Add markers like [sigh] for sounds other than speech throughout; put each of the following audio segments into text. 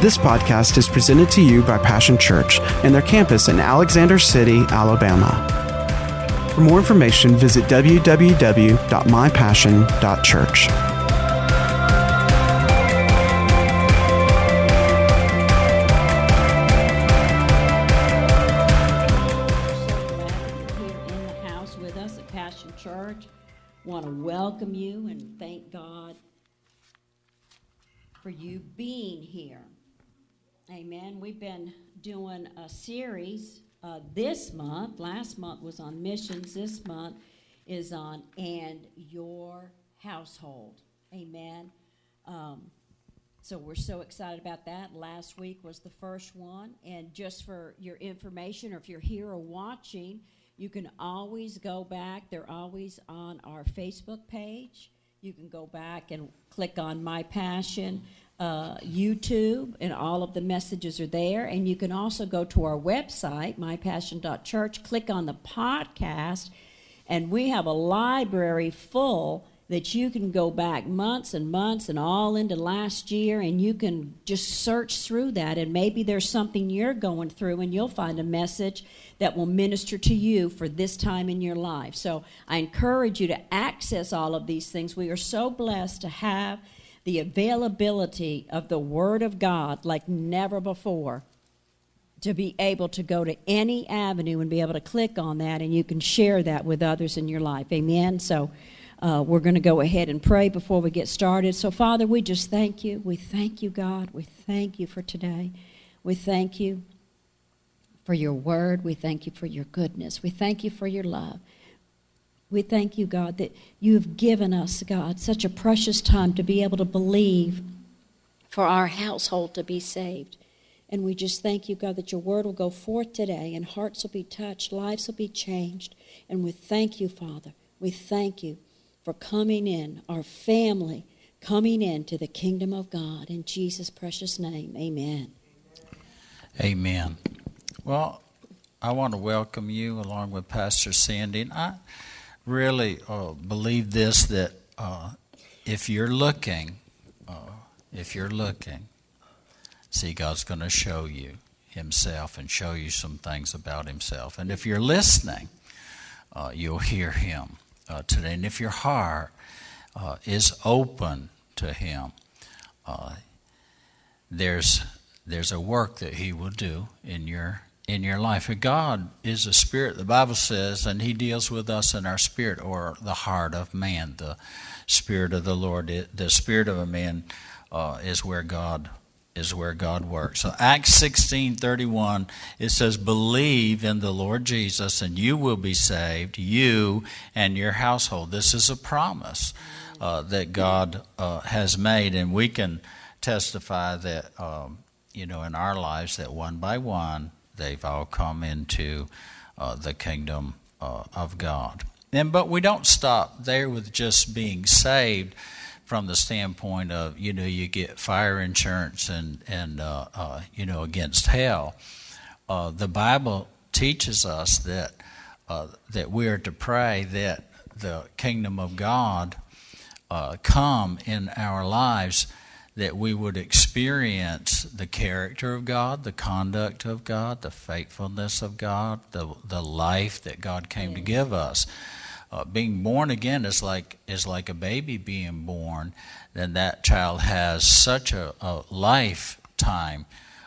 This podcast is presented to you by Passion Church and their campus in Alexander City, Alabama. For more information, visit www.mypassion.church. uh, this month. Last month was on missions. This month is on and your household. Amen. Um, so we're so excited about that. Last week was the first one. And just for your information, or if you're here or watching, you can always go back. They're always on our Facebook page. You can go back and click on My Passion uh, YouTube, and all of the messages are there. And you can also go to our website, mypassion.church, click on the podcast, and we have a library full that you can go back months and months and all into last year and you can just search through that and maybe there's something you're going through and you'll find a message that will minister to you for this time in your life. So I encourage you to access all of these things. We are so blessed to have the availability of the Word of God like never before. To be able to go to any avenue and be able to click on that, and you can share that with others in your life. Amen. So, uh, we're going to go ahead and pray before we get started. So, Father, we just thank you. We thank you, God. We thank you for today. We thank you for your word. We thank you for your goodness. We thank you for your love. We thank you, God, that you have given us, God, such a precious time to be able to believe for our household to be saved. And we just thank you, God, that your word will go forth today and hearts will be touched, lives will be changed. And we thank you, Father. We thank you for coming in, our family coming into the kingdom of God. In Jesus' precious name, amen. Amen. Well, I want to welcome you along with Pastor Sandy. And I really uh, believe this that uh, if you're looking, uh, if you're looking, see, God's going to show you Himself and show you some things about Himself. And if you're listening, uh, you'll hear Him uh, today. And if your heart uh, is open to Him, there's there's a work that He will do in your in your life. God is a spirit, the Bible says, and He deals with us in our spirit or the heart of man. The spirit of the Lord, the spirit of a man uh, is where God is where God works. So Acts sixteen thirty one it says, "Believe in the Lord Jesus, and you will be saved, you and your household." This is a promise uh, that God uh, has made, and we can testify that um, you know in our lives that one by one They've all come into uh, the kingdom uh, of God. And but we don't stop there with just being saved from the standpoint of you know you get fire insurance and and uh, uh you know against hell. Uh, the Bible teaches us that uh, that we are to pray that the kingdom of God come in our lives that we would experience the character of God, the conduct of God, the faithfulness of God, the, the life that God came to give us. Uh, being born again is like is like a baby being born. Then that child has such a, a lifetime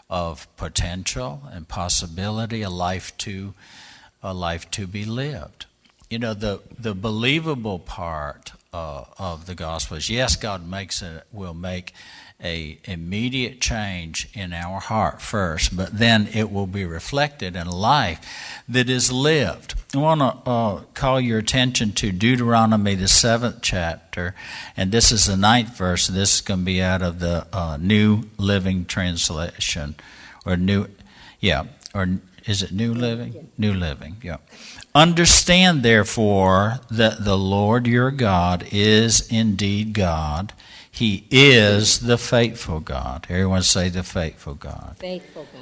of potential and possibility, a life to a life to be lived. You know the the believable part uh, of the gospel is yes, God makes it will make a immediate change in our heart first, but then it will be reflected in life that is lived. I want to uh, call your attention to Deuteronomy, the seventh chapter, and this is the ninth verse. This is going to be out of the uh, New Living Translation, or New, yeah, or is it New Living? New Living, yeah. Understand, therefore, that the Lord your God is indeed God he is the faithful God. Everyone say the faithful God. Faithful God.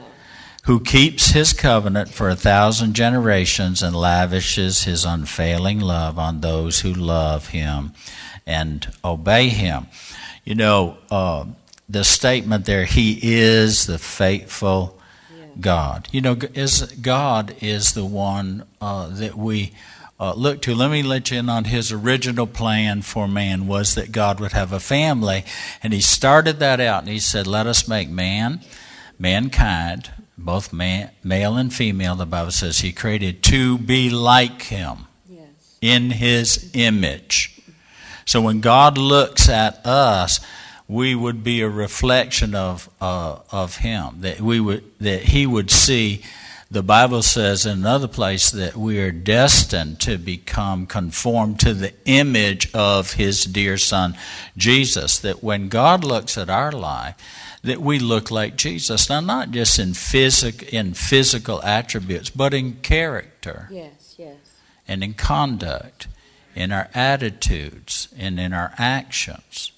Who keeps his covenant for a thousand generations and lavishes his unfailing love on those who love him and obey him. You know, uh, the statement there, He is the faithful Yeah. God. You know, is God is the one uh, that we uh, look to. Let me let you in on His original plan for man was that God would have a family, and He started that out, and He said, "Let us make man, mankind, both man, male and female." The Bible says He created to be like Him Yes. in His image. So when God looks at us, we would be a reflection of uh, of Him. That we would that He would see. The Bible says in another place that we are destined to become conformed to the image of His dear Son, Jesus. That when God looks at our life, that we look like Jesus. Now, not just in physic in physical attributes, but in character Yes, yes. and in conduct, in our attitudes, and in our actions,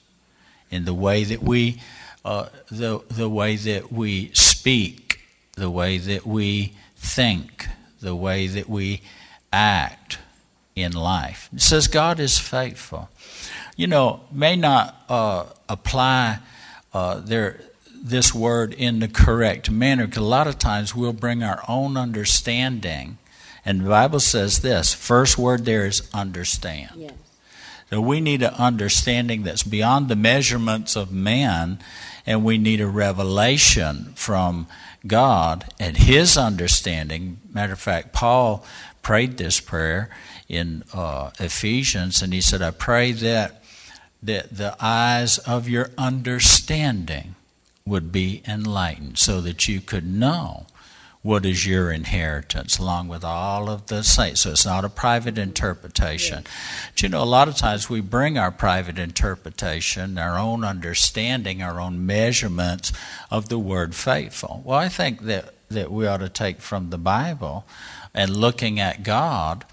in the way that we, uh, the the way that we speak, the way that we think, the way that we act in life. It says God is faithful. You know, may not uh, apply uh, there this word in the correct manner because a lot of times we'll bring our own understanding. And the Bible says this first word there is understand. Yes. So we need an understanding that's beyond the measurements of man, and we need a revelation from God and His understanding. Matter of fact, Paul prayed this prayer in uh, Ephesians, and he said, "I pray that that the eyes of your understanding would be enlightened, so that you could know." What is your inheritance, along with all of the saints? So it's not a private interpretation. But you know, a lot of times we bring our private interpretation, our own understanding, our own measurements of the word faithful. Well, I think that, that we ought to take from the Bible and looking at God.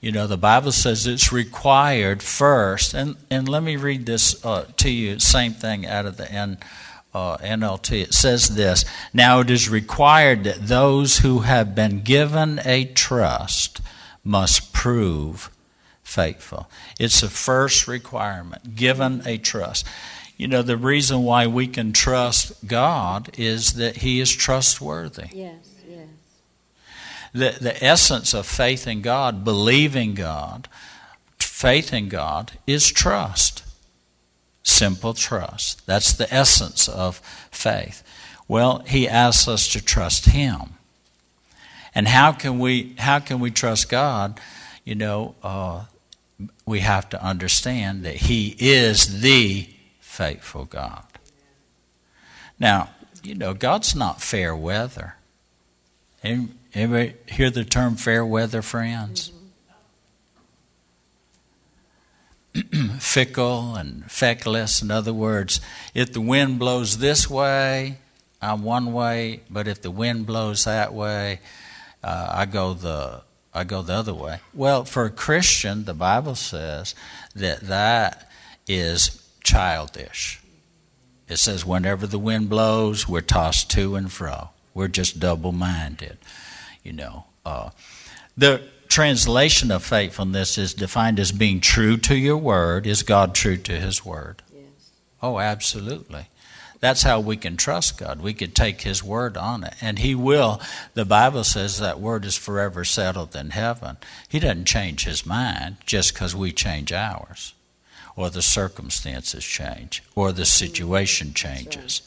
You know, the Bible says it's required first, and, and let me read this uh, to you, same thing out of the N, uh, NLT. It says this Now it is required that those who have been given a trust must prove faithful. It's a first requirement, given a trust. You know, the reason why we can trust God is that He is trustworthy. Yes, yes. The, the essence of faith in God, believing God, faith in God, is trust. Simple trust. That's the essence of faith. Well, He asks us to trust Him. And how can we how can we trust God? You know, uh, we have to understand that He is the faithful God. Now, you know, God's not fair weather. Anybody hear the term fair weather, friends? [clears throat] Fickle and feckless. In other words, if the wind blows this way, I'm one way, but if the wind blows that way, uh, I go the I go the other way. Well, for a Christian, the Bible says that that is childish. It says, whenever the wind blows, we're tossed to and fro. We're just double minded, you know. Uh, the translation of faithfulness is defined as being true to your word. Is God true to his word? Yes. Oh, absolutely. That's how we can trust God. We can take His word on it. And He will. The Bible says that word is forever settled in heaven. He doesn't change His mind just because we change ours, or the circumstances change, or the situation changes.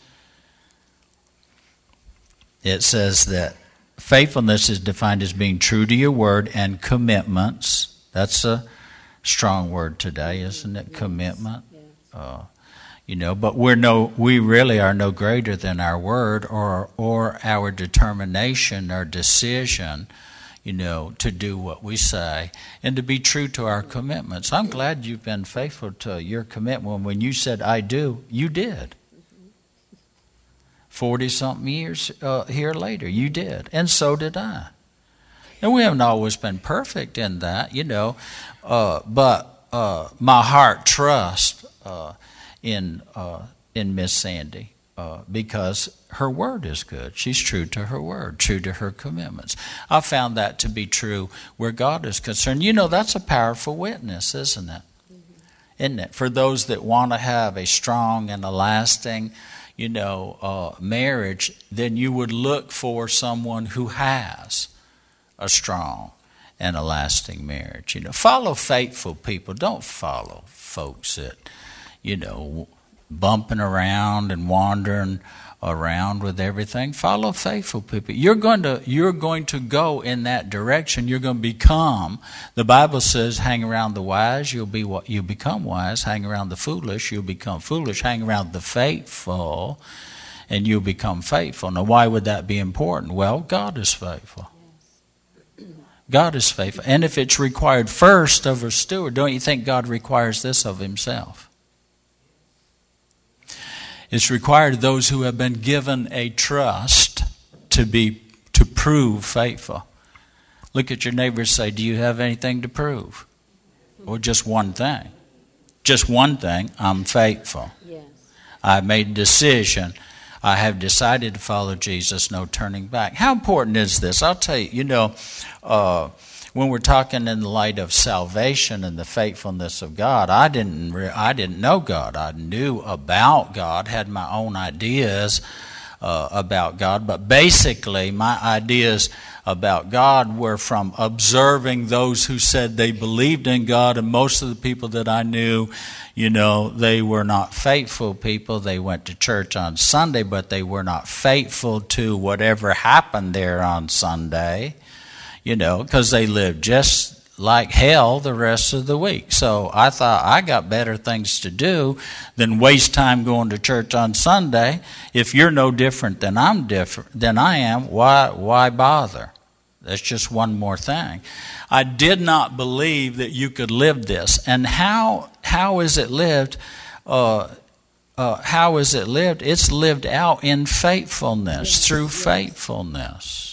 It says that faithfulness is defined as being true to your word and commitments. That's a strong word today, isn't it? Commitment. Yes. Uh, you know, but we're no, we really are no greater than our word or or our determination or decision, you know, to do what we say and to be true to our commitments. I'm glad you've been faithful to your commitment. When you said "I do," you did. Forty something years uh, here later, you did, and so did I. And we haven't always been perfect in that, you know, uh, but uh, my heart trusts uh, in uh, in Miss Sandy uh, because her word is good. She's true to her word, true to her commitments. I found that to be true where God is concerned. You know, that's a powerful witness, isn't it? Isn't it? For those that want to have a strong and a lasting, you know, uh, marriage, then you would look for someone who has a strong and a lasting marriage. You know, follow faithful people. Don't follow folks that, you know, bumping around and wandering around with everything. Follow faithful people. You're going to you're going to go in that direction. You're going to become. The Bible says, "Hang around the wise, you'll be what you become wise. Hang around the foolish, you'll become foolish. Hang around the faithful, and you'll become faithful." Now, why would that be important? Well, God is faithful. God is faithful. And if it's required first of a steward, don't you think God requires this of himself? It's required of those who have been given a trust to be to prove faithful. Look at your neighbor and say, Do you have anything to prove? Or just one thing? Just one thing, I'm faithful. Yes. I made a decision. I have decided to follow Jesus, no turning back. How important is this? I'll tell you, you know, uh, when we're talking in the light of salvation and the faithfulness of God, I didn't re- I didn't know God. I knew about God, had my own ideas uh, about God, but basically my ideas about God were from observing those who said they believed in God, and most of the people that I knew, you know, they were not faithful people. They went to church on Sunday, but they were not faithful to whatever happened there on Sunday you know, because they lived just like hell the rest of the week. So I thought I got better things to do than waste time going to church on Sunday. If you're no different than I'm different than I am, why why bother? That's just one more thing. I did not believe that you could live this. And how how is it lived? Uh, uh, how is it lived? It's lived out in faithfulness, through faithfulness.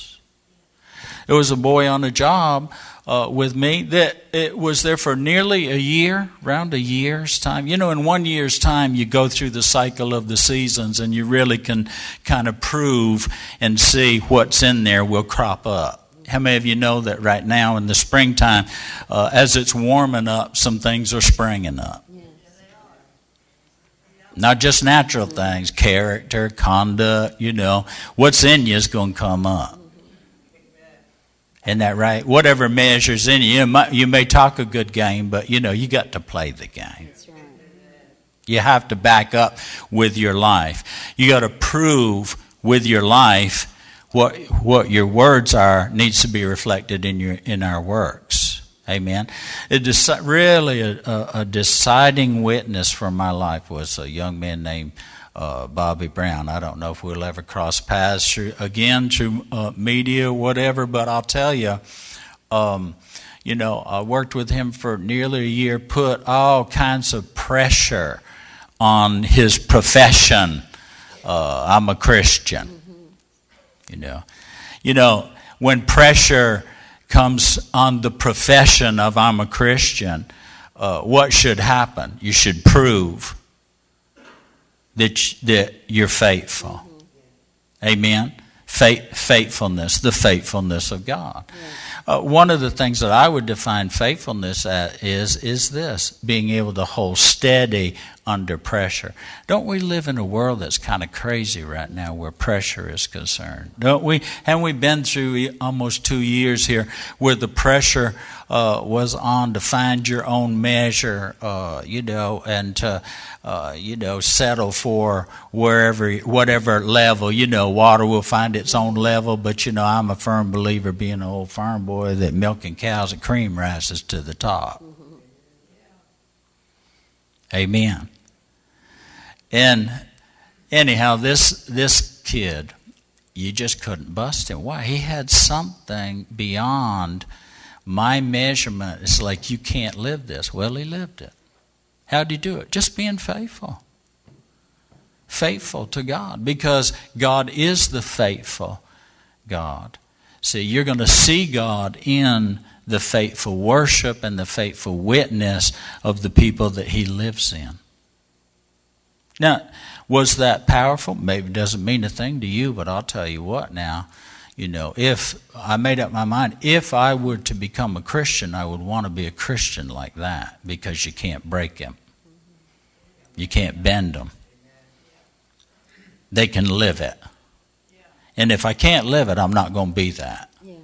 There was a boy on a job uh, with me that it was there for nearly a year, around a year's time. You know, in one year's time, you go through the cycle of the seasons and you really can kind of prove and see what's in there will crop up. How many of you know that right now in the springtime, uh, as it's warming up, some things are springing up? Not just natural things, character, conduct, you know. What's in you is going to come up. Isn't that right? Whatever measures in you, you, might, you may talk a good game, but you know, you got to play the game. That's right. You have to back up with your life. You got to prove with your life what what your words are needs to be reflected in your in our works. Amen. It deci- really a, a, a deciding witness for my life was a young man named uh, Bobby Brown. I don't know if we'll ever cross paths through, again through uh, media, whatever, but I'll tell you, um, you know, I worked with him for nearly a year, put all kinds of pressure on his profession. Uh, I'm a Christian. Mm-hmm. You know, you know when pressure comes on the profession of I'm a Christian, uh, what should happen? You should prove that, that you're faithful. Mm-hmm. Amen. Faith, faithfulness, the faithfulness of God. Uh, one of the things that I would define faithfulness is is this: being able to hold steady under pressure. Don't we live in a world that's kind of crazy right now where pressure is concerned? Don't we? Haven't we been through almost two years here where the pressure uh, was on to find your own measure, uh, you know, and to, uh, you know, settle for wherever, whatever level. You know, water will find its own level, but you know, I'm a firm believer, being an old farm boy, that milking cows and cream rises to the top. Amen. And anyhow, this this kid, you just couldn't bust him. Why? He had something beyond my measurement. It's like you can't live this. Well, he lived it. How did he do it? Just being faithful. Faithful to God. Because God is the faithful God. See, you're going to see God in the faithful worship and the faithful witness of the people that He lives in. Now, was that powerful? Maybe it doesn't mean a thing to you, but I'll tell you what now. You know, if I made up my mind, if I were to become a Christian, I would want to be a Christian like that because you can't break him. You can't bend them. they can live it. And if I can't live it, I'm not going to be that. Yes.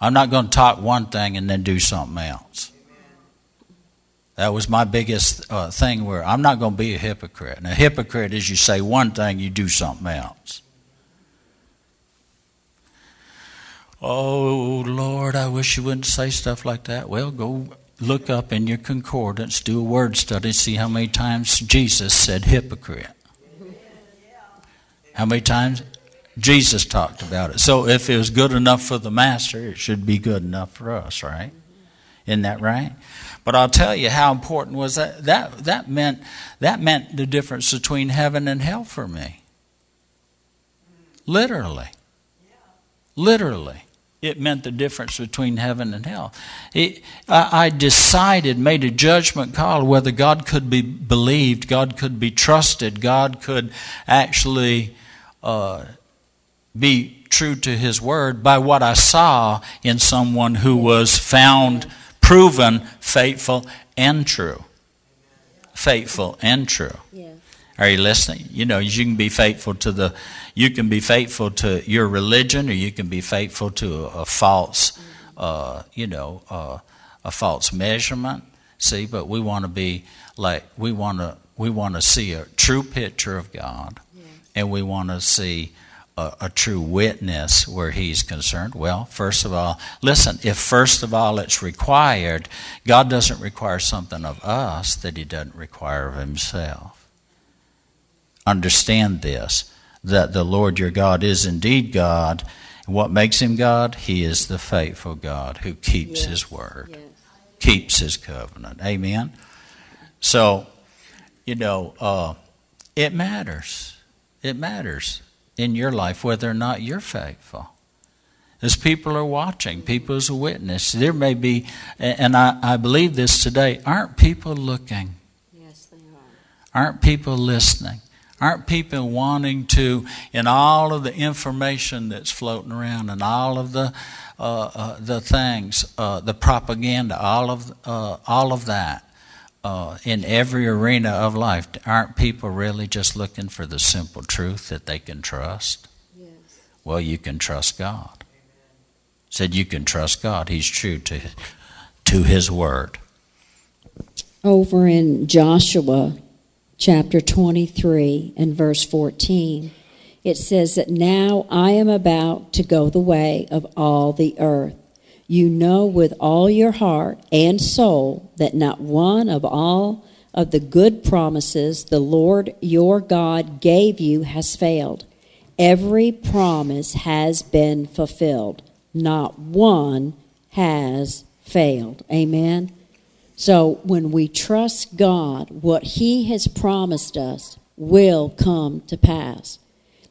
I'm not going to talk one thing and then do something else. That was my biggest uh, thing where I'm not going to be a hypocrite. And a hypocrite is you say one thing, you do something else. Oh, Lord, I wish you wouldn't say stuff like that. Well, go look up in your concordance, do a word study, see how many times Jesus said hypocrite. [laughs] How many times Jesus talked about it. So if it was good enough for the master, it should be good enough for us, right? Isn't that right? But I'll tell you how important was that. That that meant that meant the difference between heaven and hell for me. Literally. Literally. It meant the difference between heaven and hell. It, I decided, made a judgment call whether God could be believed, God could be trusted, God could actually uh, be true to His word by what I saw in someone who was found, proven faithful and true. Faithful and true. Yes. Are you listening? You know, you can be faithful to the, you can be faithful to your religion, or you can be faithful to a, false, uh, you know, uh, a false measurement. See, but we want to be like we want to we want to see a true picture of God, and we want to see a, a true witness where He's concerned. Well, first of all, listen. If first of all it's required, God doesn't require something of us that He doesn't require of Himself understand this that the Lord your God is indeed God. And what makes him God? He is the faithful God who keeps Yes. his word, Yes. keeps his covenant. Amen? So, you know, uh, it matters. It matters in your life whether or not you're faithful. As people are watching, people as a witness, there may be, and I, I believe this today, aren't people looking? Yes, they are. Aren't people listening? Aren't people wanting to, in all of the information that's floating around and all of the uh, uh, the things, uh, the propaganda, all of uh, all of that, uh, in every arena of life, aren't people really just looking for the simple truth that they can trust? Yes. Well, you can trust God. Said you can trust God. He's true to to His word. Over in Joshua chapter 23 and verse 14, it says that now I am about to go the way of all the earth. You know with all your heart and soul that not one of all of the good promises the Lord your God gave you has failed. Every promise has been fulfilled. Not one has failed. Amen. So when we trust God, what He has promised us will come to pass.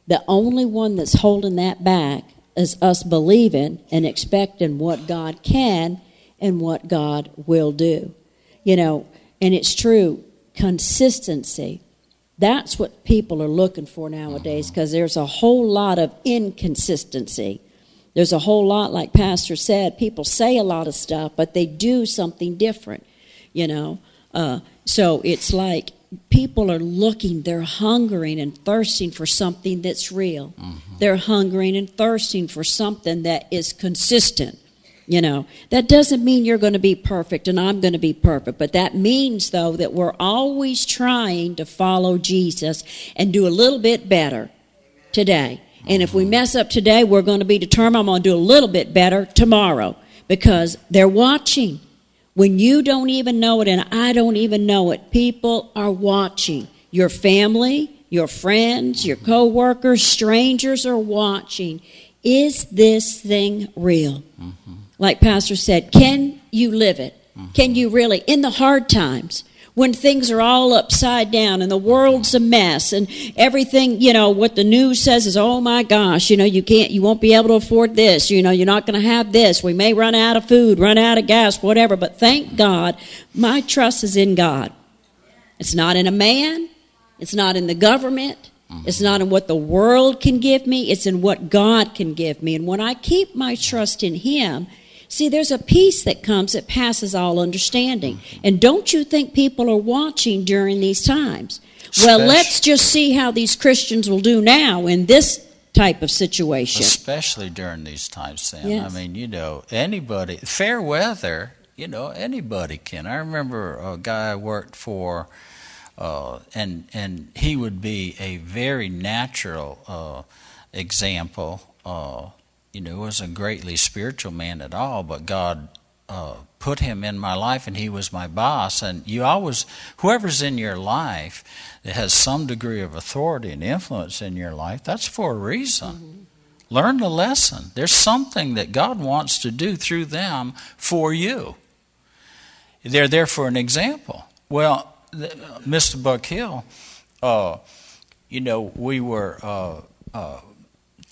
The only one that's holding that back is us believing and expecting what God can and what God will do. You know, and it's true, consistency. That's what people are looking for nowadays because there's a whole lot of inconsistency. There's a whole lot, like Pastor said, people say a lot of stuff, but they do something different, you know. Uh, so it's like people are looking, they're hungering and thirsting for something that's real. Mm-hmm. They're hungering and thirsting for something that is consistent. You know, that doesn't mean you're going to be perfect and I'm going to be perfect, but that means, though, that we're always trying to follow Jesus and do a little bit better today. And if we mm-hmm. mess up today, we're going to be determined I'm going to do a little bit better tomorrow because they're watching. When you don't even know it and I don't even know it, people are watching. Your family, your friends, your coworkers, strangers are watching. Is this thing real? Mm-hmm. Like Pastor said, can you live it? Can you really, in the hard times, when things are all upside down and the world's a mess and everything, you know, what the news says is, oh my gosh, you know, you can't, you won't be able to afford this, you know, you're not going to have this. We may run out of food, run out of gas, whatever, but thank God, my trust is in God. It's not in a man, it's not in the government, it's not in what the world can give me, it's in what God can give me. And when I keep my trust in Him, see, there's a peace that comes that passes all understanding. And don't you think people are watching during these times? Well, Especially- let's just see how these Christians will do now in this type of situation. Especially during these times, Sam. Yes. I mean, you know, anybody, fair weather, you know, anybody can. I remember a guy I worked for, uh, and and he would be a very natural uh, example. Uh, you know, wasn't a greatly spiritual man at all, but God uh, put him in my life, and he was my boss. And you always, whoever's in your life that has some degree of authority and influence in your life, that's for a reason. Learn the lesson. There's something that God wants to do through them for you. They're there for an example. Well, the, Mr. Buck Hill, uh, you know, we were. Uh, uh,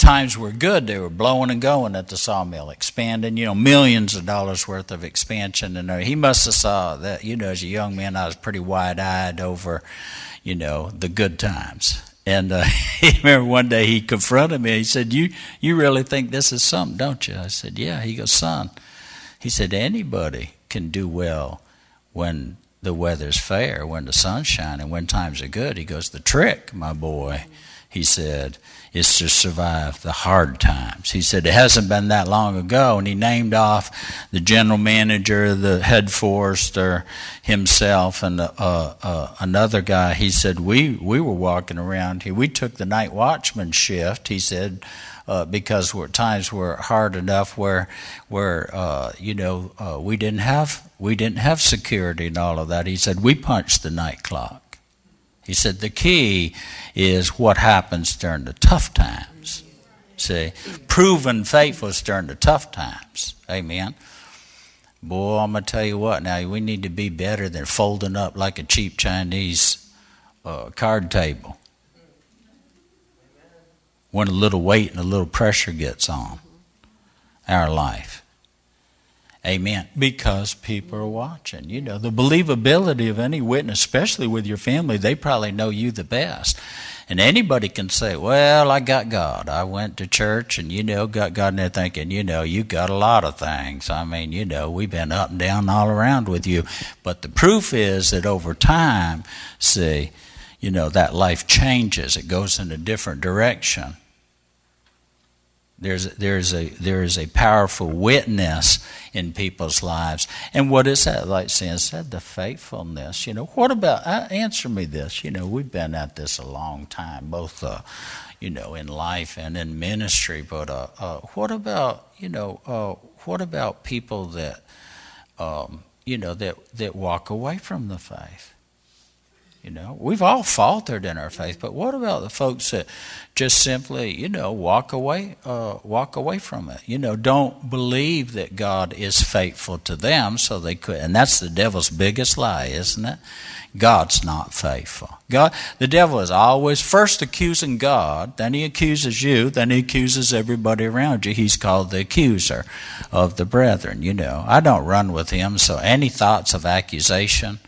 times were good. They were blowing and going at the sawmill, expanding, you know, millions of dollars worth of expansion. And he must have saw that, you know, as a young man, I was pretty wide eyed over, you know, the good times. And uh, [laughs] he remember one day he confronted me. He said, "You you really think this is something, don't you?" I said, "Yeah." He goes, "Son," he said, "anybody can do well when the weather's fair, when the sun's shining, when times are good." He goes, "The trick, my boy," he said, is to survive the hard times. He said it hasn't been that long ago, and he named off the general manager, the head forester himself, and uh, uh, another guy. He said we we were walking around here. We took the night watchman shift. He said. Uh, because were, times were hard enough where, where uh, you know, uh, we didn't have we didn't have security and all of that. He said we punched the night clock. He said the key is what happens during the tough times. See, proven faithful during the tough times. Amen. Boy, I'm gonna tell you what. Now we need to be better than folding up like a cheap Chinese uh, card table. When a little weight and a little pressure gets on our life. Amen. Because people are watching. You know, the believability of any witness, especially with your family, they probably know you the best. And anybody can say, Well, I got God. I went to church and, you know, got God. And they're thinking, You know, you got a lot of things. I mean, you know, we've been up and down all around with you. But the proof is that over time, see, you know, that life changes, it goes in a different direction. There's there's a there is a powerful witness in people's lives, and what is that? Like Sam said, the faithfulness. You know, what about? Uh, answer me this. You know, we've been at this a long time, both, uh, you know, in life and in ministry. But uh, uh, what about you know? Uh, what about people that um, you know that that walk away from the faith? You know, we've all faltered in our faith, but what about the folks that just simply, you know, walk away, uh, walk away from it? You know, don't believe that God is faithful to them, so they could. And that's the devil's biggest lie, isn't it? God's not faithful. God, the devil is always first accusing God, then he accuses you, then he accuses everybody around you. He's called the accuser of the brethren. You know, I don't run with him, so any thoughts of accusation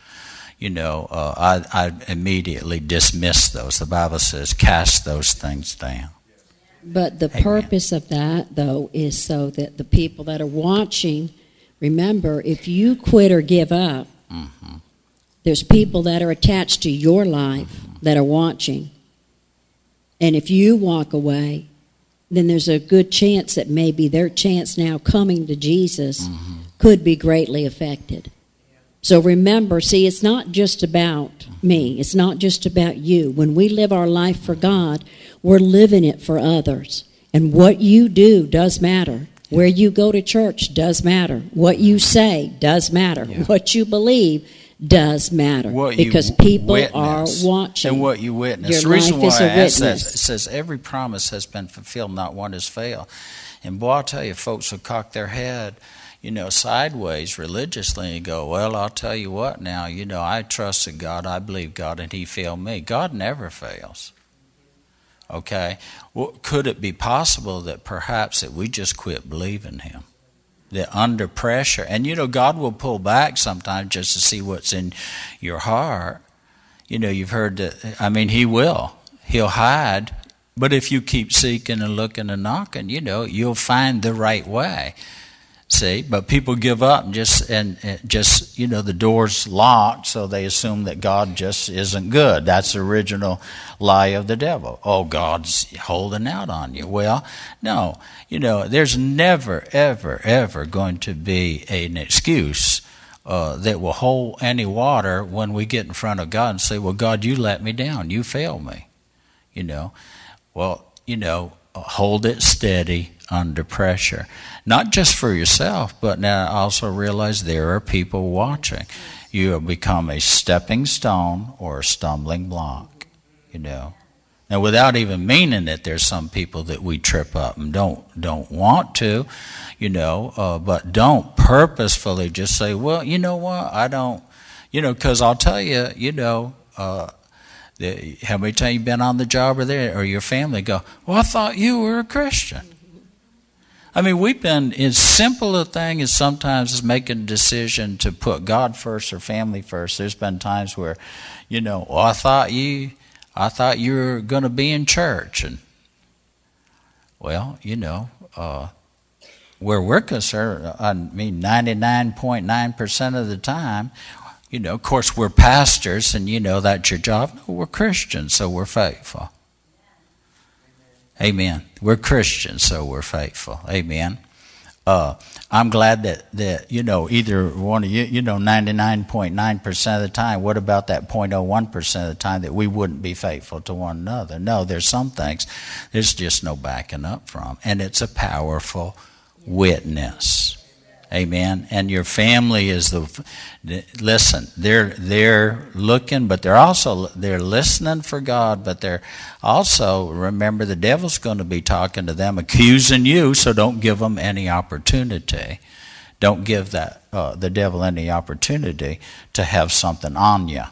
you know, uh, I, I immediately dismiss those. The Bible says, cast those things down. But the Amen. purpose of that, though, is so that the people that are watching remember if you quit or give up, Mm-hmm. there's people that are attached to your life that are watching. And if you walk away, then there's a good chance that maybe their chance now coming to Jesus Mm-hmm. could be greatly affected. So remember, see, it's not just about me. It's not just about you. When we live our life for God, we're living it for others. And what you do does matter. Where you go to church does matter. What you say does matter. Yeah. What you believe does matter. What you because people witness are watching. And what you witness. Your the reason life why is I a ask that, witness. it says every promise has been fulfilled, not one has failed. And boy, I'll tell you, folks will cock their head, you know, sideways religiously and go, Well, I'll tell you what now, you know, I trusted God, I believe God, and He failed me. God never fails. Okay? Well, could it be possible that perhaps that we just quit believing Him? That under pressure, and you know, God will pull back sometimes just to see what's in your heart. You know, you've heard that, I mean, He will. He'll hide. But if you keep seeking and looking and knocking, you know, you'll find the right way. See, but people give up just and, and, just you know the door's locked, so they assume that God just isn't good. That's the original lie of the devil. Oh, God's holding out on you. Well, no, you know, there's never, ever, ever going to be an excuse uh, that will hold any water when we get in front of God and say, "Well, God, you let me down. You failed me." You know, well, you know, hold it steady under pressure. Not just for yourself, but now also realize there are people watching. You have become a stepping stone or a stumbling block, you know. Now, without even meaning it, there's some people that we trip up and don't don't want to, you know, uh, but don't purposefully just say, well, you know what, I don't, you know, because I'll tell you, you know, uh, how many times you been on the job or there, or your family go, well, I thought you were a Christian. I mean, we've been as simple a thing as sometimes as making a decision to put God first or family first. There's been times where, you know, well, I thought you, I thought you were going to be in church, and well, you know, uh, where we're concerned, I mean, 99.9% of the time, you know, of course, we're pastors, and you know that's your job. No, we're Christians, so we're faithful. Amen. We're Christians, so we're faithful. Amen. Uh, I'm glad that, that, you know, either one of you, you know, 99.9% of the time, what about that 0.01% of the time that we wouldn't be faithful to one another? No, there's some things there's just no backing up from. And it's a powerful witness. Amen. And your family is the listen. They're they're looking, but they're also they're listening for God. But they're also remember the devil's going to be talking to them, accusing you. So don't give them any opportunity. Don't give that uh, the devil any opportunity to have something on you,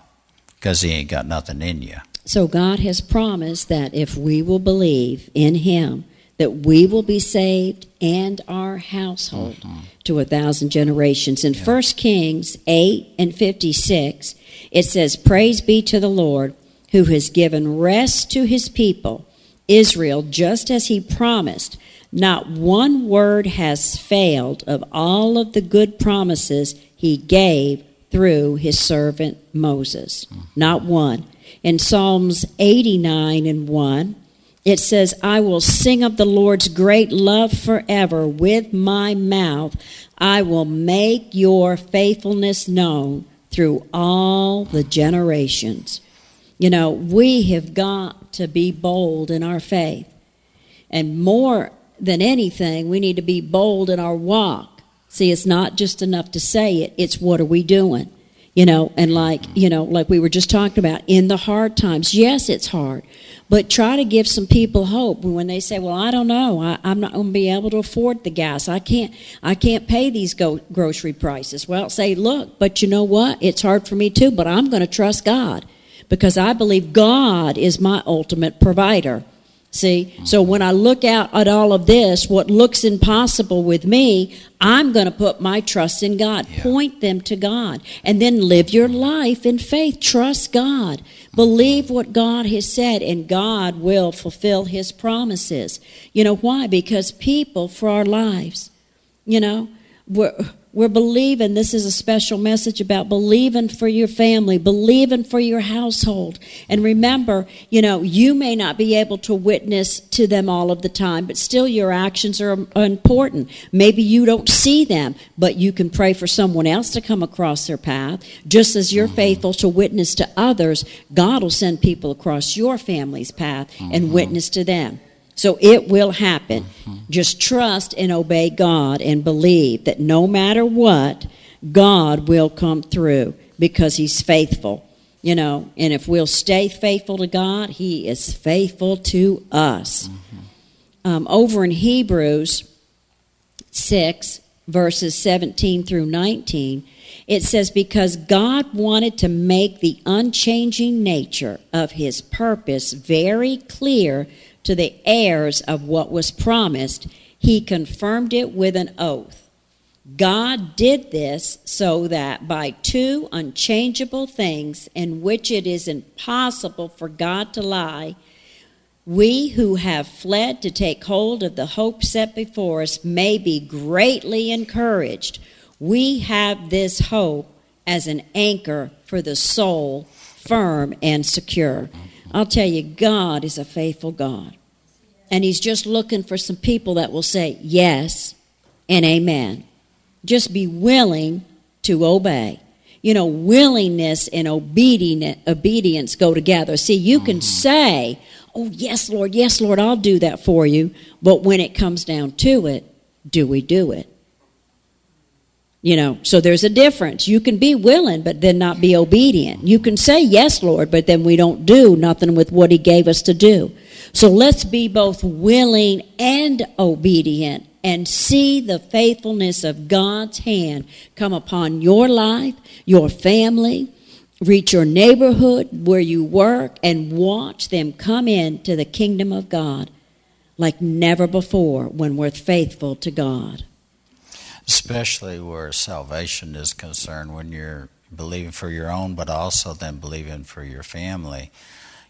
because he ain't got nothing in you. So God has promised that if we will believe in Him that we will be saved and our household mm-hmm. to a thousand generations. In yeah. 1 Kings 8 and 56, it says, Praise be to the Lord who has given rest to his people, Israel, just as he promised. Not one word has failed of all of the good promises he gave through his servant Moses. Mm-hmm. Not one. In Psalms 89 and 1, it says, I will sing of the Lord's great love forever with my mouth. I will make your faithfulness known through all the generations. You know, we have got to be bold in our faith. And more than anything, we need to be bold in our walk. See, it's not just enough to say it, it's what are we doing? You know, and like, you know, like we were just talking about, in the hard times, yes, it's hard. But try to give some people hope when they say, "Well, I don't know. I, am not going to be able to afford the gas. I can't. I can't pay these go- grocery prices." Well, say, "Look, but you know what? It's hard for me too. But I'm going to trust God because I believe God is my ultimate provider." See? So when I look out at all of this, what looks impossible with me, I'm going to put my trust in God. Yeah. Point them to God. And then live your life in faith. Trust God. Believe what God has said, and God will fulfill his promises. You know why? Because people for our lives, you know, we're we're believing, this is a special message about believing for your family, believing for your household. And remember, you know, you may not be able to witness to them all of the time, but still your actions are important. Maybe you don't see them, but you can pray for someone else to come across their path. Just as you're mm-hmm. faithful to witness to others, God will send people across your family's path and mm-hmm. witness to them. So it will happen. Mm-hmm. Just trust and obey God and believe that no matter what, God will come through because He's faithful. You know, and if we'll stay faithful to God, He is faithful to us. Mm-hmm. Um, over in Hebrews 6, verses 17 through 19, it says, Because God wanted to make the unchanging nature of His purpose very clear to the heirs of what was promised, he confirmed it with an oath. God did this so that by two unchangeable things in which it is impossible for God to lie, we who have fled to take hold of the hope set before us may be greatly encouraged. We have this hope as an anchor for the soul, firm and secure. I'll tell you, God is a faithful God. And He's just looking for some people that will say yes and amen. Just be willing to obey. You know, willingness and obedience go together. See, you can mm-hmm. say, Oh, yes, Lord, yes, Lord, I'll do that for you. But when it comes down to it, do we do it? You know, so there's a difference. You can be willing, but then not be obedient. You can say, Yes, Lord, but then we don't do nothing with what He gave us to do. So let's be both willing and obedient and see the faithfulness of God's hand come upon your life, your family, reach your neighborhood where you work, and watch them come into the kingdom of God like never before when we're faithful to God. Especially where salvation is concerned, when you're believing for your own, but also then believing for your family.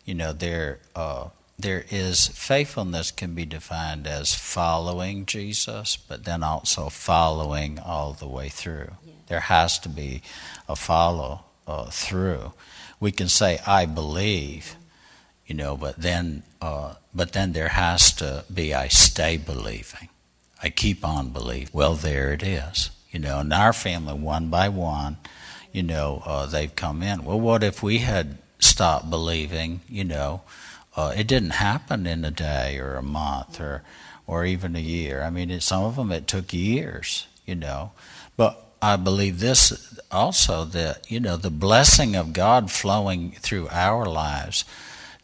You know, there. Uh, there is faithfulness can be defined as following Jesus, but then also following all the way through. Yeah. There has to be a follow uh, through. We can say I believe, you know, but then uh, but then there has to be I stay believing. I keep on believing. Well, there it is. You know, in our family, one by one, you know, uh, they've come in. Well, what if we had stopped believing? You know uh, it didn't happen in a day or a month or or even a year. I mean, it, some of them it took years, you know. But I believe this also that you know the blessing of God flowing through our lives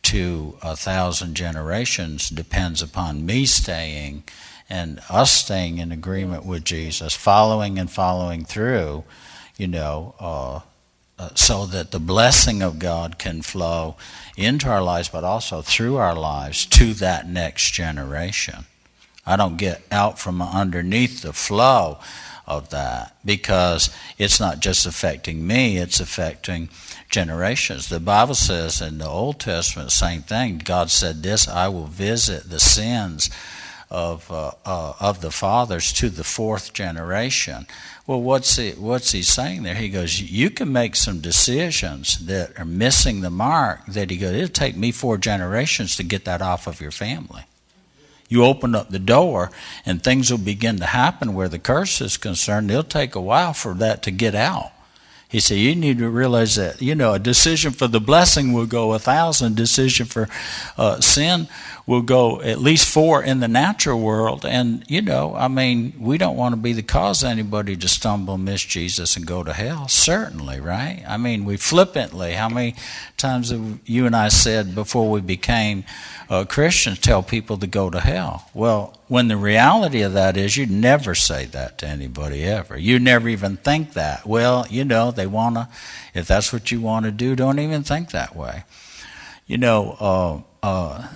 to a thousand generations depends upon me staying and us staying in agreement with Jesus, following and following through, you know, uh, uh, so that the blessing of God can flow into our lives, but also through our lives to that next generation. I don't get out from underneath the flow of that because it's not just affecting me, it's affecting generations. The Bible says in the Old Testament, same thing. God said this I will visit the sins of, uh, uh, of the fathers to the fourth generation. Well, what's he, what's he saying there? He goes, You can make some decisions that are missing the mark. That he goes, It'll take me four generations to get that off of your family. You open up the door, and things will begin to happen where the curse is concerned. It'll take a while for that to get out. He said, You need to realize that, you know, a decision for the blessing will go a thousand, decision for uh, sin will go at least four in the natural world. And, you know, I mean, we don't want to be the cause of anybody to stumble, miss Jesus, and go to hell. Certainly, right? I mean, we flippantly, how many times have you and I said before we became uh, Christians, tell people to go to hell? Well, when the reality of that is, you never say that to anybody ever. You never even think that. Well, you know, they want to, if that's what you want to do, don't even think that way. You know, uh, uh,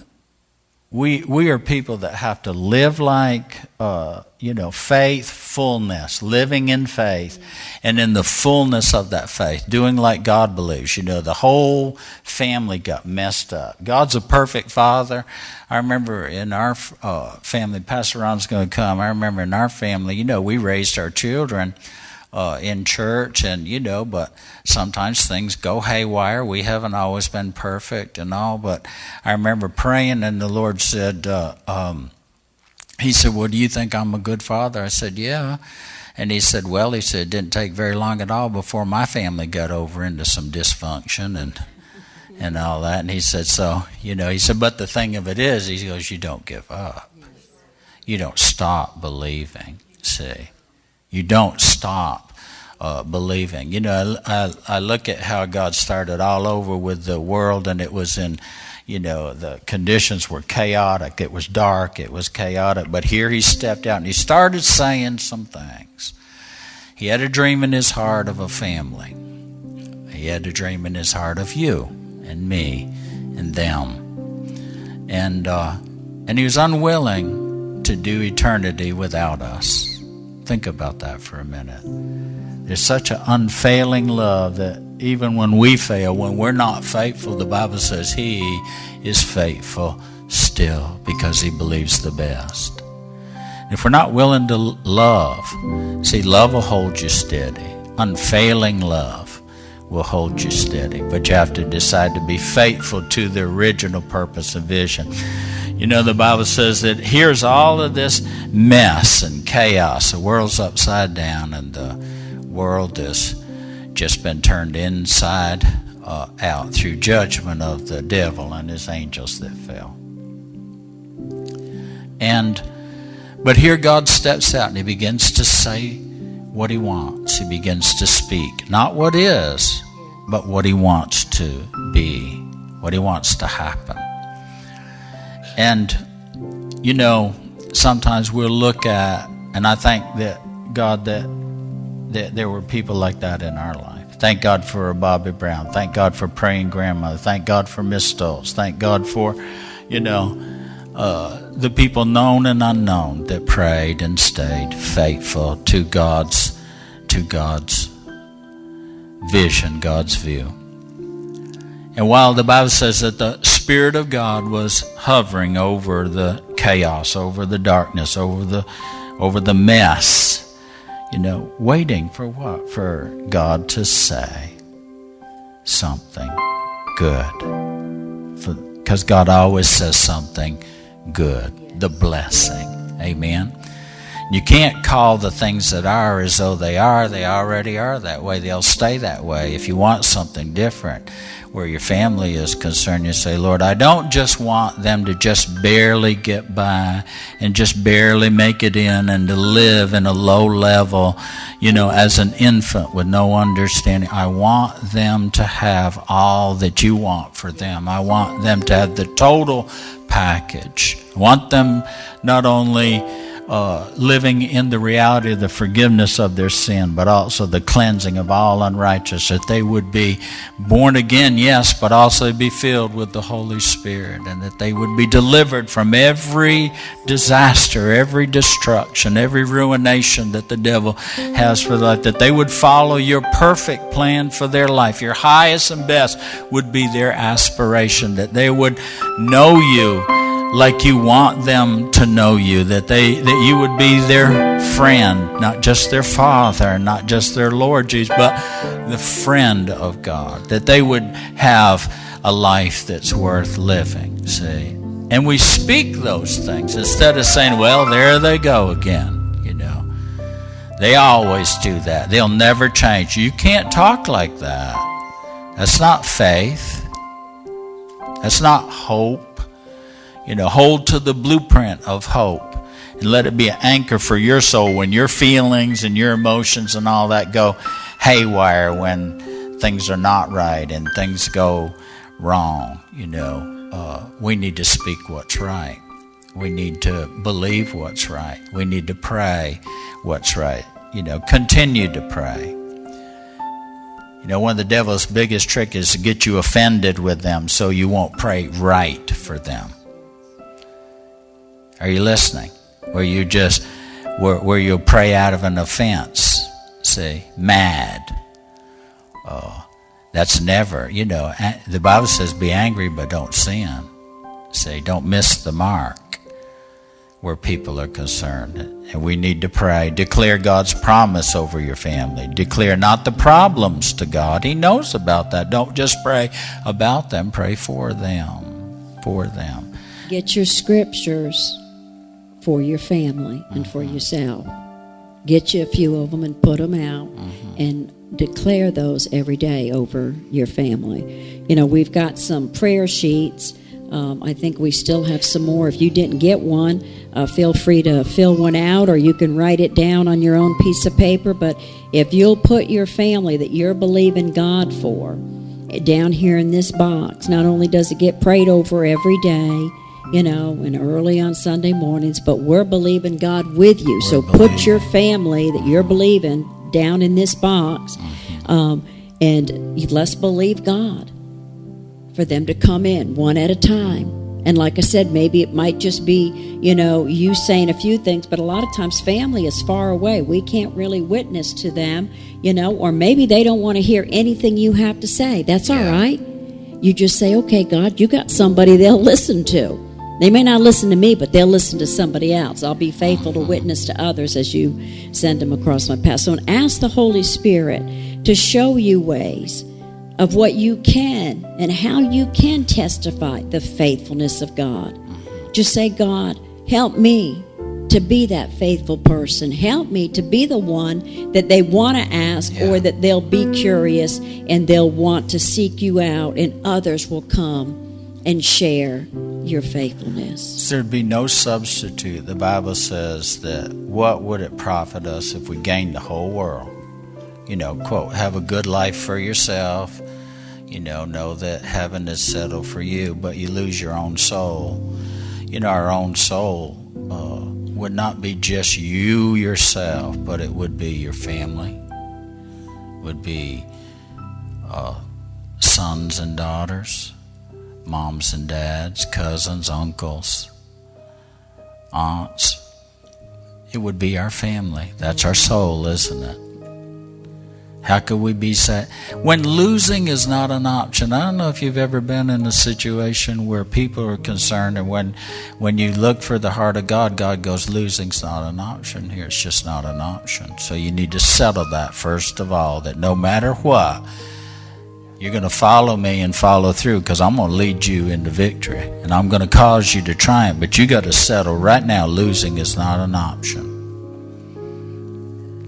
we we are people that have to live like uh, you know faithfulness living in faith and in the fullness of that faith doing like god believes. You know the whole family got messed up. God's a perfect father. I remember in our uh, family pastor ron's going to come. I remember in our family you know we raised our children uh, in church, and you know, but sometimes things go haywire. We haven't always been perfect and all, but I remember praying, and the Lord said, uh, um, He said, Well, do you think I'm a good father? I said, Yeah. And he said, Well, he said, it didn't take very long at all before my family got over into some dysfunction and and all that. And he said, So, you know, he said, But the thing of it is, he goes, You don't give up. You don't stop believing, see. You don't stop uh, believing. You know, I, I look at how God started all over with the world, and it was in, you know, the conditions were chaotic. It was dark. It was chaotic. But here he stepped out and he started saying some things. He had a dream in his heart of a family. He had a dream in his heart of you and me and them. And uh, and he was unwilling to do eternity without us. Think about that for a minute. There's such an unfailing love that even when we fail, when we're not faithful, the Bible says He is faithful still because he believes the best. If we're not willing to love, see, love will hold you steady. Unfailing love will hold you steady. But you have to decide to be faithful to the original purpose and vision. You know, the Bible says that here's all of this mess and chaos. The world's upside down, and the world has just been turned inside uh, out through judgment of the devil and his angels that fell. And but here God steps out and he begins to say what he wants. He begins to speak, not what is, but what he wants to be, what he wants to happen. And you know, sometimes we'll look at and I thank that God that that there were people like that in our life Thank God for Bobby Brown. Thank God for praying grandmother. Thank God for Miss Stoltz. Thank God for, you know, uh, the people known and unknown that prayed and stayed faithful to God's to God's vision, God's view. And while the Bible says that the Spirit of God was hovering over the chaos, over the darkness, over the over the mess, you know, waiting for what? For God to say something good. Because God always says something good, the blessing. Amen. You can't call the things that are as though they are. They already are that way. They'll stay that way. If you want something different, where your family is concerned, you say, Lord, I don't just want them to just barely get by and just barely make it in and to live in a low level, you know, as an infant with no understanding. I want them to have all that you want for them. I want them to have the total package. I want them not only uh, living in the reality of the forgiveness of their sin, but also the cleansing of all unrighteous, that they would be born again, yes, but also be filled with the Holy Spirit, and that they would be delivered from every disaster, every destruction, every ruination that the devil has for life, that they would follow your perfect plan for their life. Your highest and best would be their aspiration, that they would know you like you want them to know you that they that you would be their friend not just their father not just their lord jesus but the friend of god that they would have a life that's worth living see? And we speak those things instead of saying well there they go again you know? They always do that. They'll never change. You can't talk like that. That's not faith. That's not hope you know, hold to the blueprint of hope and let it be an anchor for your soul when your feelings and your emotions and all that go haywire when things are not right and things go wrong. You know, uh, we need to speak what's right. We need to believe what's right. We need to pray what's right. You know, continue to pray. You know, one of the devil's biggest trick is to get you offended with them so you won't pray right for them. Are you listening? Where you just, where, where you'll pray out of an offense. See, mad. Oh, that's never, you know, the Bible says be angry but don't sin. See, don't miss the mark where people are concerned. And we need to pray. Declare God's promise over your family. Declare not the problems to God. He knows about that. Don't just pray about them, pray for them. For them. Get your scriptures for your family and for mm-hmm. yourself. Get you a few of them and put them out mm-hmm. and declare those every day over your family. You know, we've got some prayer sheets. Um, I think we still have some more. If you didn't get one, uh, feel free to fill one out or you can write it down on your own piece of paper. But if you'll put your family that you're believing God for down here in this box, not only does it get prayed over every day, you know, and early on Sunday mornings, but we're believing God with you. We're so believing. put your family that you're believing down in this box, mm-hmm. um, and let's believe God for them to come in one at a time. And like I said, maybe it might just be, you know, you saying a few things, but a lot of times family is far away. We can't really witness to them, you know, or maybe they don't want to hear anything you have to say. That's yeah. all right. You just say, okay, God, you got somebody they'll [laughs] listen to They may not listen to me, but they'll listen to somebody else. I'll be faithful to witness to others as you send them across my path. So ask the Holy Spirit to show you ways of what you can and how you can testify the faithfulness of God. Just say, God, help me to be that faithful person. Help me to be the one that they want to ask Yeah. or that they'll be curious and they'll want to seek you out and others will come and share your faithfulness. There'd be no substitute. The Bible says that what would it profit us if we gained the whole world? You know, quote, have a good life for yourself. You know, know that heaven is settled for you, but you lose your own soul. You know, our own soul uh, would not be just you yourself, but it would be your family, would be uh, sons and daughters moms and dads, cousins, uncles, aunts. It would be our family. That's our soul, isn't it? How could we be sad? When losing is not an option. I don't know if you've ever been in a situation where people are concerned, and when, when you look for the heart of God, God goes, losing's not an option here. It's just not an option. So you need to settle that first of all, that no matter what, you're going to follow me and follow through because I'm going to lead you into victory and I'm going to cause you to triumph. But you got to settle right now. Losing is not an option.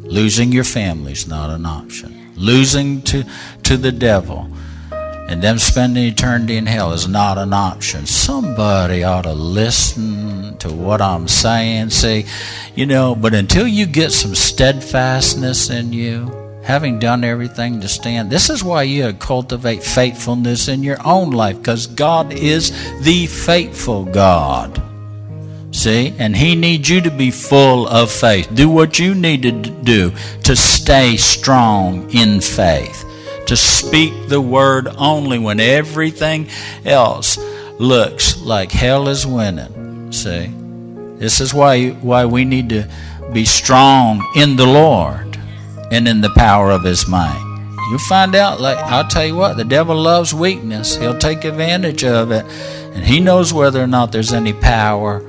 Losing your family is not an option. Losing to, to the devil and them spending eternity in hell is not an option. Somebody ought to listen to what I'm saying. Say, you know, but until you get some steadfastness in you, having done everything to stand. This is why you cultivate faithfulness in your own life, because God is the faithful God. See? And He needs you to be full of faith. Do what you need to do to stay strong in faith, to speak the word only when everything else looks like hell is winning. See? This is why, why we need to be strong in the Lord and in the power of his might. You'll find out, like I'll tell you what, the devil loves weakness. He'll take advantage of it. And he knows whether or not there's any power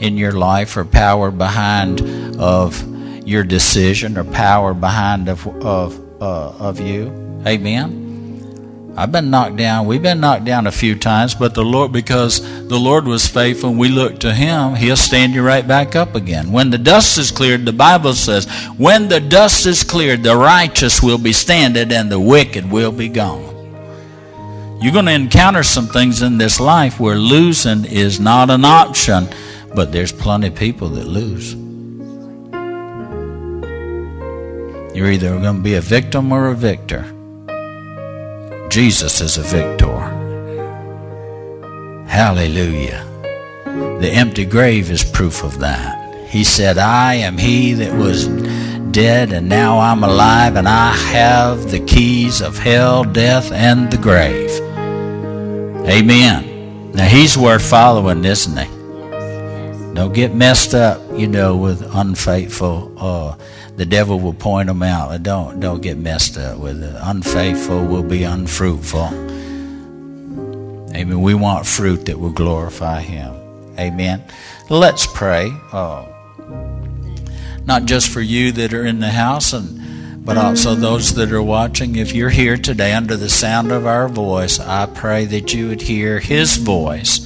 in your life or power behind of your decision or power behind of of uh, of you. Amen. I've been knocked down. We've been knocked down a few times, but the Lord, because the Lord was faithful, and we look to Him, He'll stand you right back up again. When the dust is cleared, the Bible says, when the dust is cleared, the righteous will be standing and the wicked will be gone. You're going to encounter some things in this life where losing is not an option, but there's plenty of people that lose. You're either going to be a victim or a victor. Jesus is a victor. Hallelujah. The empty grave is proof of that. He said, I am he that was dead, and now I'm alive, and I have the keys of hell, death, and the grave. Amen. Now, he's worth following, isn't he? Don't get messed up, you know, with unfaithful. Uh, the devil will point them out. Don't don't get messed up with it. Unfaithful will be unfruitful. Amen. We want fruit that will glorify Him. Amen. Let's pray. Uh, not just for you that are in the house, and but also those that are watching. If you're here today under the sound of our voice, I pray that you would hear His voice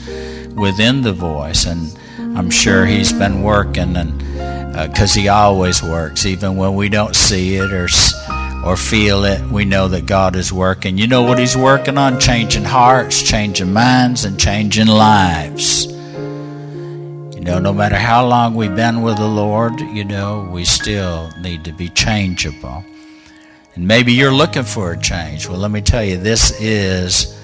within the voice, and I'm sure He's been working and because uh, he always works, even when we don't see it or or feel it. We know that God is working. You know what He's working on? Changing hearts, changing minds, and changing lives. You know, no matter how long we've been with the Lord, you know, we still need to be changeable. And maybe you're looking for a change. Well, let me tell you, this is.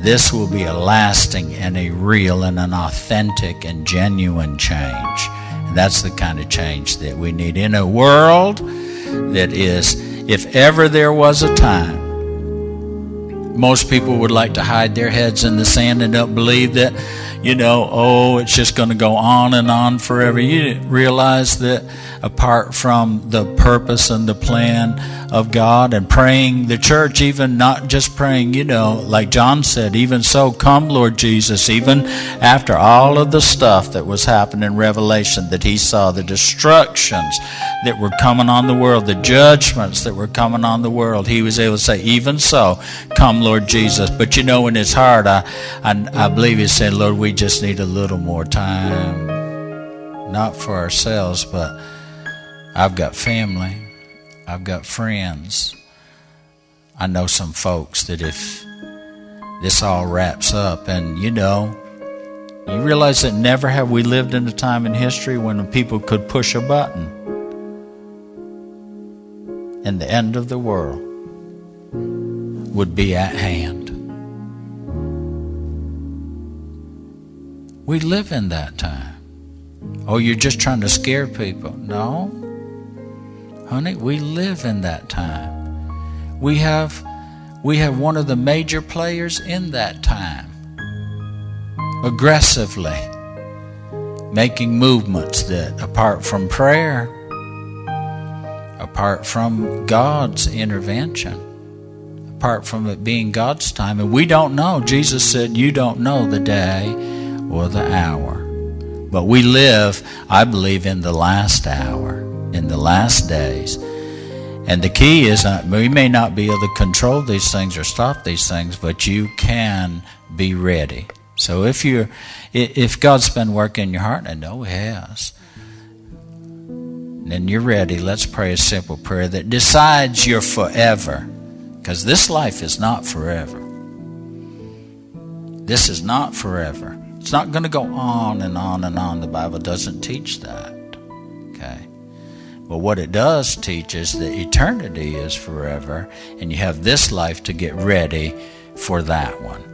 This will be a lasting and a real and an authentic and genuine change. And that's the kind of change that we need in a world that is, if ever there was a time, most people would like to hide their heads in the sand and don't believe that, you know, oh, it's just going to go on and on forever. You realize that apart from the purpose and the plan of God and praying the church, even not just praying, you know, like John said, even so, come, Lord Jesus, even after all of the stuff that was happening in Revelation that he saw, the destructions that were coming on the world, the judgments that were coming on the world, he was able to say, even so, come, Lord Jesus. But you know, in his heart, I, I, I believe he said, Lord, we just need a little more time. Not for ourselves, but I've got family. I've got friends. I know some folks that if this all wraps up, and you know, you realize that never have we lived in a time in history when people could push a button and the end of the world would be at hand. We live in that time. Oh, you're just trying to scare people. No. Honey, we live in that time. We have we have one of the major players in that time. Aggressively making movements that apart from prayer, apart from God's intervention, apart from it being God's time, and we don't know. Jesus said, You don't know the day or the hour. But we live, I believe, in the last hour in the last days. And the key is uh, we may not be able to control these things or stop these things, but you can be ready. So if you're, if God's been working in your heart, and I know He has, then you're ready. Let's pray a simple prayer that decides your forever, because this life is not forever. This is not forever. It's not going to go on and on and on. The Bible doesn't teach that. But what it does teach is that eternity is forever, and you have this life to get ready for that one.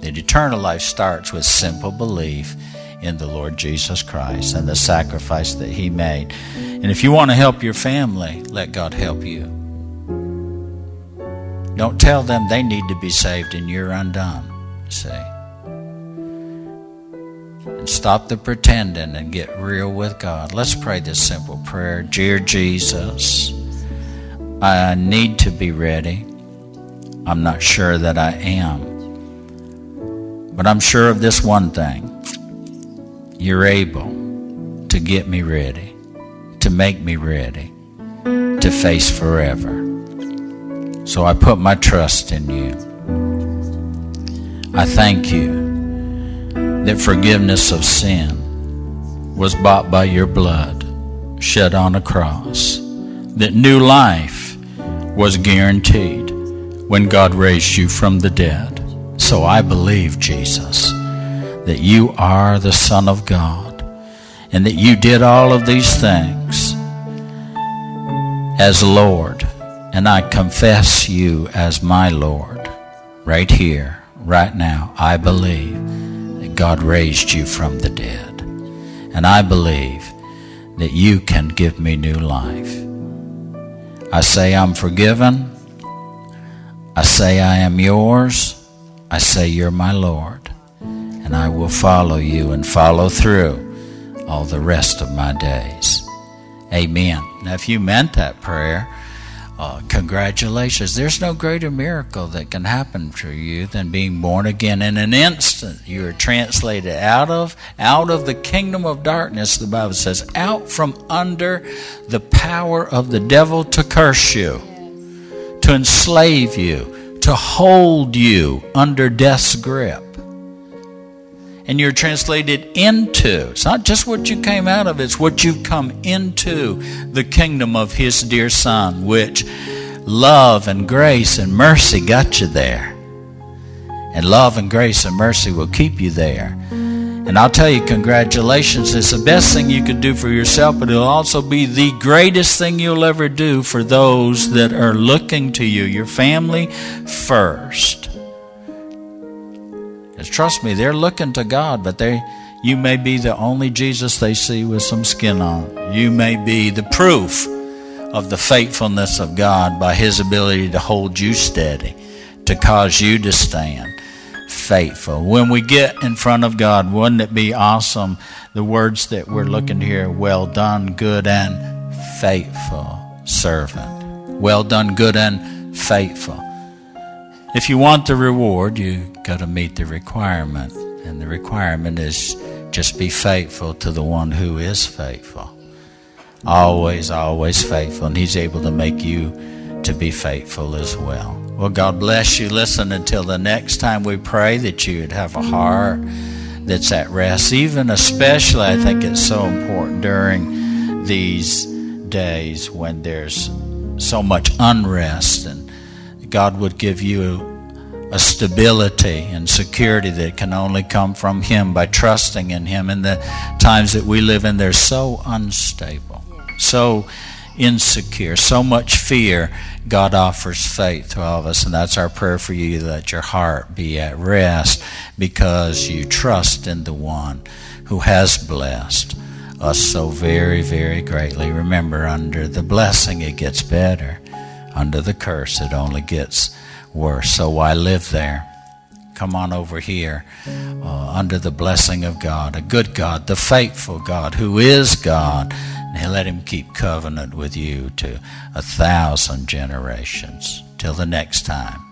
The eternal life starts with simple belief in the Lord Jesus Christ and the sacrifice that He made. And if you want to help your family, let God help you. Don't tell them they need to be saved and you're undone. See? And stop the pretending and get real with God. Let's pray this simple prayer. Dear Jesus, I need to be ready. I'm not sure that I am. But I'm sure of this one thing. You're able to get me ready, to make me ready, to face forever. So I put my trust in you. I thank you that forgiveness of sin was bought by your blood, shed on a cross, that new life was guaranteed when God raised you from the dead. So I believe, Jesus, that you are the Son of God and that you did all of these things as Lord. And I confess you as my Lord right here, right now. I believe God raised you from the dead. And I believe that you can give me new life. I say I'm forgiven. I say I am yours. I say you're my Lord. And I will follow you and follow through all the rest of my days. Amen. Now, if you meant that prayer, uh, congratulations. There's no greater miracle that can happen to you than being born again. In an instant, you are translated out of out of the kingdom of darkness. The Bible says, out from under the power of the devil to curse you, to enslave you, to hold you under death's grip and you're translated into. It's not just what you came out of, it's what you've come into the kingdom of His dear Son, which love and grace and mercy got you there. And love and grace and mercy will keep you there. And I'll tell you, congratulations. It's the best thing you could do for yourself, but it'll also be the greatest thing you'll ever do for those that are looking to you, your family first. Trust me, they're looking to God, but they you may be the only Jesus they see with some skin on. You may be the proof of the faithfulness of God by his ability to hold you steady, to cause you to stand faithful. When we get in front of God, wouldn't it be awesome? The words that we're looking here well done, good, and faithful servant. Well done, good, and faithful. If you want the reward, you got to meet the requirement. And the requirement is just be faithful to the one who is faithful. Always, always faithful. And he's able to make you to be faithful as well. Well, God bless you. Listen, until the next time we pray that you would have a heart that's at rest. Even especially, I think it's so important during these days when there's so much unrest, and God would give you a stability and security that can only come from Him by trusting in Him. In the times that we live in, they're so unstable, so insecure, so much fear. God offers faith to all of us, and that's our prayer for you that your heart be at rest because you trust in the one who has blessed us so very, very greatly. Remember, under the blessing, it gets better. Under the curse, it only gets worse. So why live there? Come on over here uh, under the blessing of God, a good God, the faithful God who is God and let him keep covenant with you to a thousand generations. Till the next time.